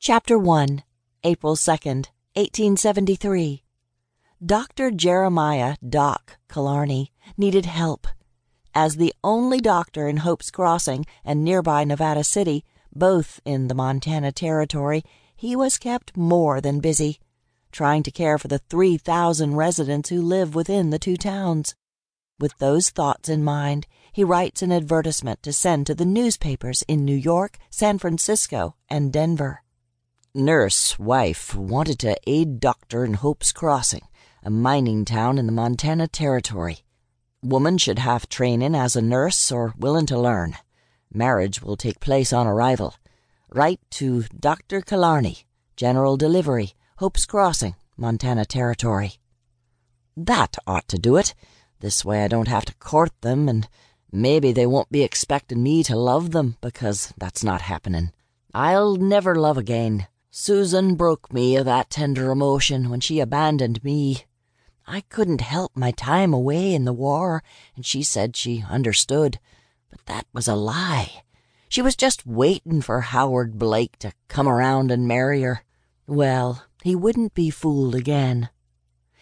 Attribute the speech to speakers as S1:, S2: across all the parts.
S1: Chapter 1 April 2nd, 1873. Dr. Jeremiah Doc Kilarney needed help. As the only doctor in Hope's Crossing and nearby Nevada City, both in the Montana Territory, he was kept more than busy, trying to care for the 3,000 residents who live within the two towns. With those thoughts in mind, he writes an advertisement to send to the newspapers in New York, San Francisco, and Denver.
S2: Nurse wife wanted to aid doctor in Hope's Crossing, a mining town in the Montana Territory. Woman should have training as a nurse or willing to learn. Marriage will take place on arrival. Write to Dr. Kilarney, General Delivery, Hope's Crossing, Montana Territory. That ought to do it. This way I don't have to court them, and maybe they won't be expecting me to love them, because that's not happening. I'll never love again. Susan broke me of that tender emotion when she abandoned me. I couldn't help my time away in the war, and she said she understood. But that was a lie. She was just waiting for Howard Blake to come around and marry her. Well, he wouldn't be fooled again.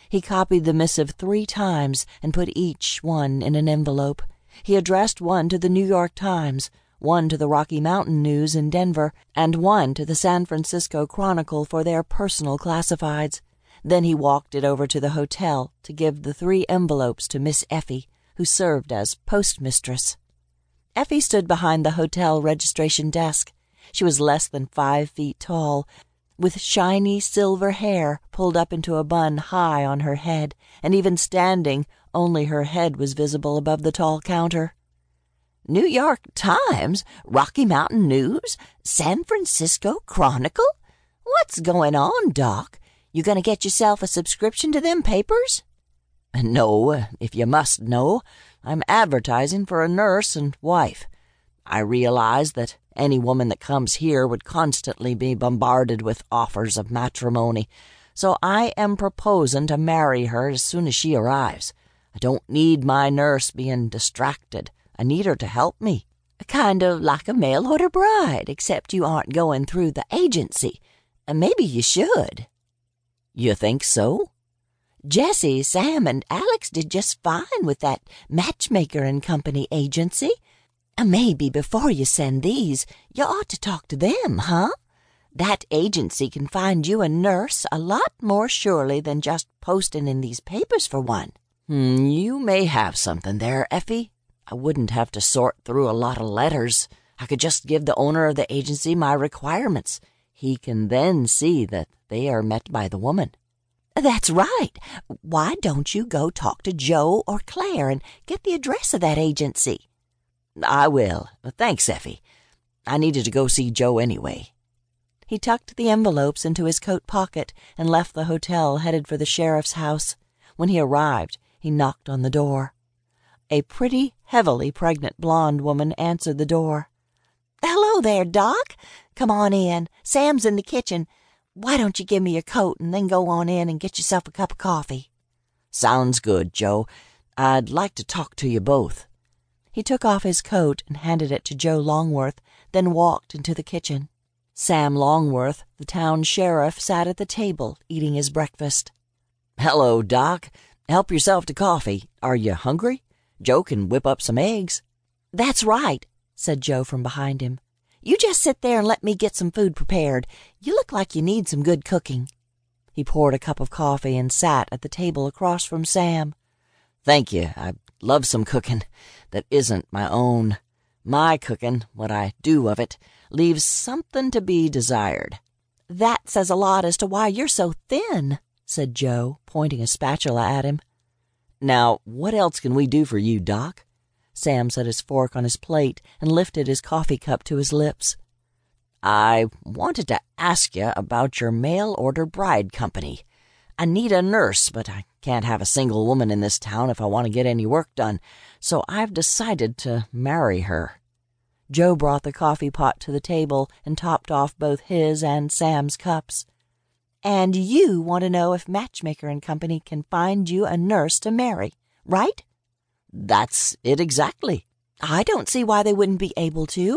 S2: He copied the missive three times and put each one in an envelope. He addressed one to the New York Times, one to the Rocky Mountain News in Denver, and one to the San Francisco Chronicle for their personal classifieds. Then he walked it over to the hotel to give the three envelopes to Miss Effie, who served as postmistress. Effie stood behind the hotel registration desk. She was less than five feet tall, with shiny silver hair pulled up into a bun high on her head, and even standing, only her head was visible above the tall counter. New York Times, Rocky Mountain News, San Francisco Chronicle? What's going on, Doc? You gonna get yourself a subscription to them papers? No, if you must know, I'm advertising for a nurse and wife. I realize that any woman that comes here would constantly be bombarded with offers of matrimony, so I am proposing to marry her as soon as she arrives. I don't need my nurse being distracted. I need her to help me. Kind of like a mail order bride, except you aren't going through the agency. Maybe you should. You think so? Jesse, Sam, and Alex did just fine with that matchmaker and company agency. Maybe before you send these, you ought to talk to them, huh? That agency can find you a nurse a lot more surely than just posting in these papers for one. Hmm, you may have something there, Effie. I wouldn't have to sort through a lot of letters. I could just give the owner of the agency my requirements. He can then see that they are met by the woman. That's right. Why don't you go talk to Joe or Claire and get the address of that agency? I will. Thanks, Effie. I needed to go see Joe anyway. He tucked the envelopes into his coat pocket and left the hotel headed for the sheriff's house. When he arrived, he knocked on the door. A pretty, heavily pregnant blonde woman answered the door. Hello there, Doc. Come on in. Sam's in the kitchen. Why don't you give me your coat and then go on in and get yourself a cup of coffee? Sounds good, Joe. I'd like to talk to you both. He took off his coat and handed it to Joe Longworth, then walked into the kitchen. Sam Longworth, the town sheriff, sat at the table eating his breakfast. Hello, Doc. Help yourself to coffee. Are you hungry? Joe can whip up some eggs. That's right, said Joe from behind him. You just sit there and let me get some food prepared. You look like you need some good cooking. He poured a cup of coffee and sat at the table across from Sam. Thank you. I love some cooking that isn't my own. My cooking, what I do of it, leaves something to be desired. That says a lot as to why you're so thin, said Joe, pointing a spatula at him. Now, what else can we do for you, Doc? Sam set his fork on his plate and lifted his coffee cup to his lips. I wanted to ask you about your mail order bride company. I need a nurse, but I can't have a single woman in this town if I want to get any work done, so I've decided to marry her. Joe brought the coffee pot to the table and topped off both his and Sam's cups. And you want to know if Matchmaker and Company can find you a nurse to marry, right? That's it exactly. I don't see why they wouldn't be able to.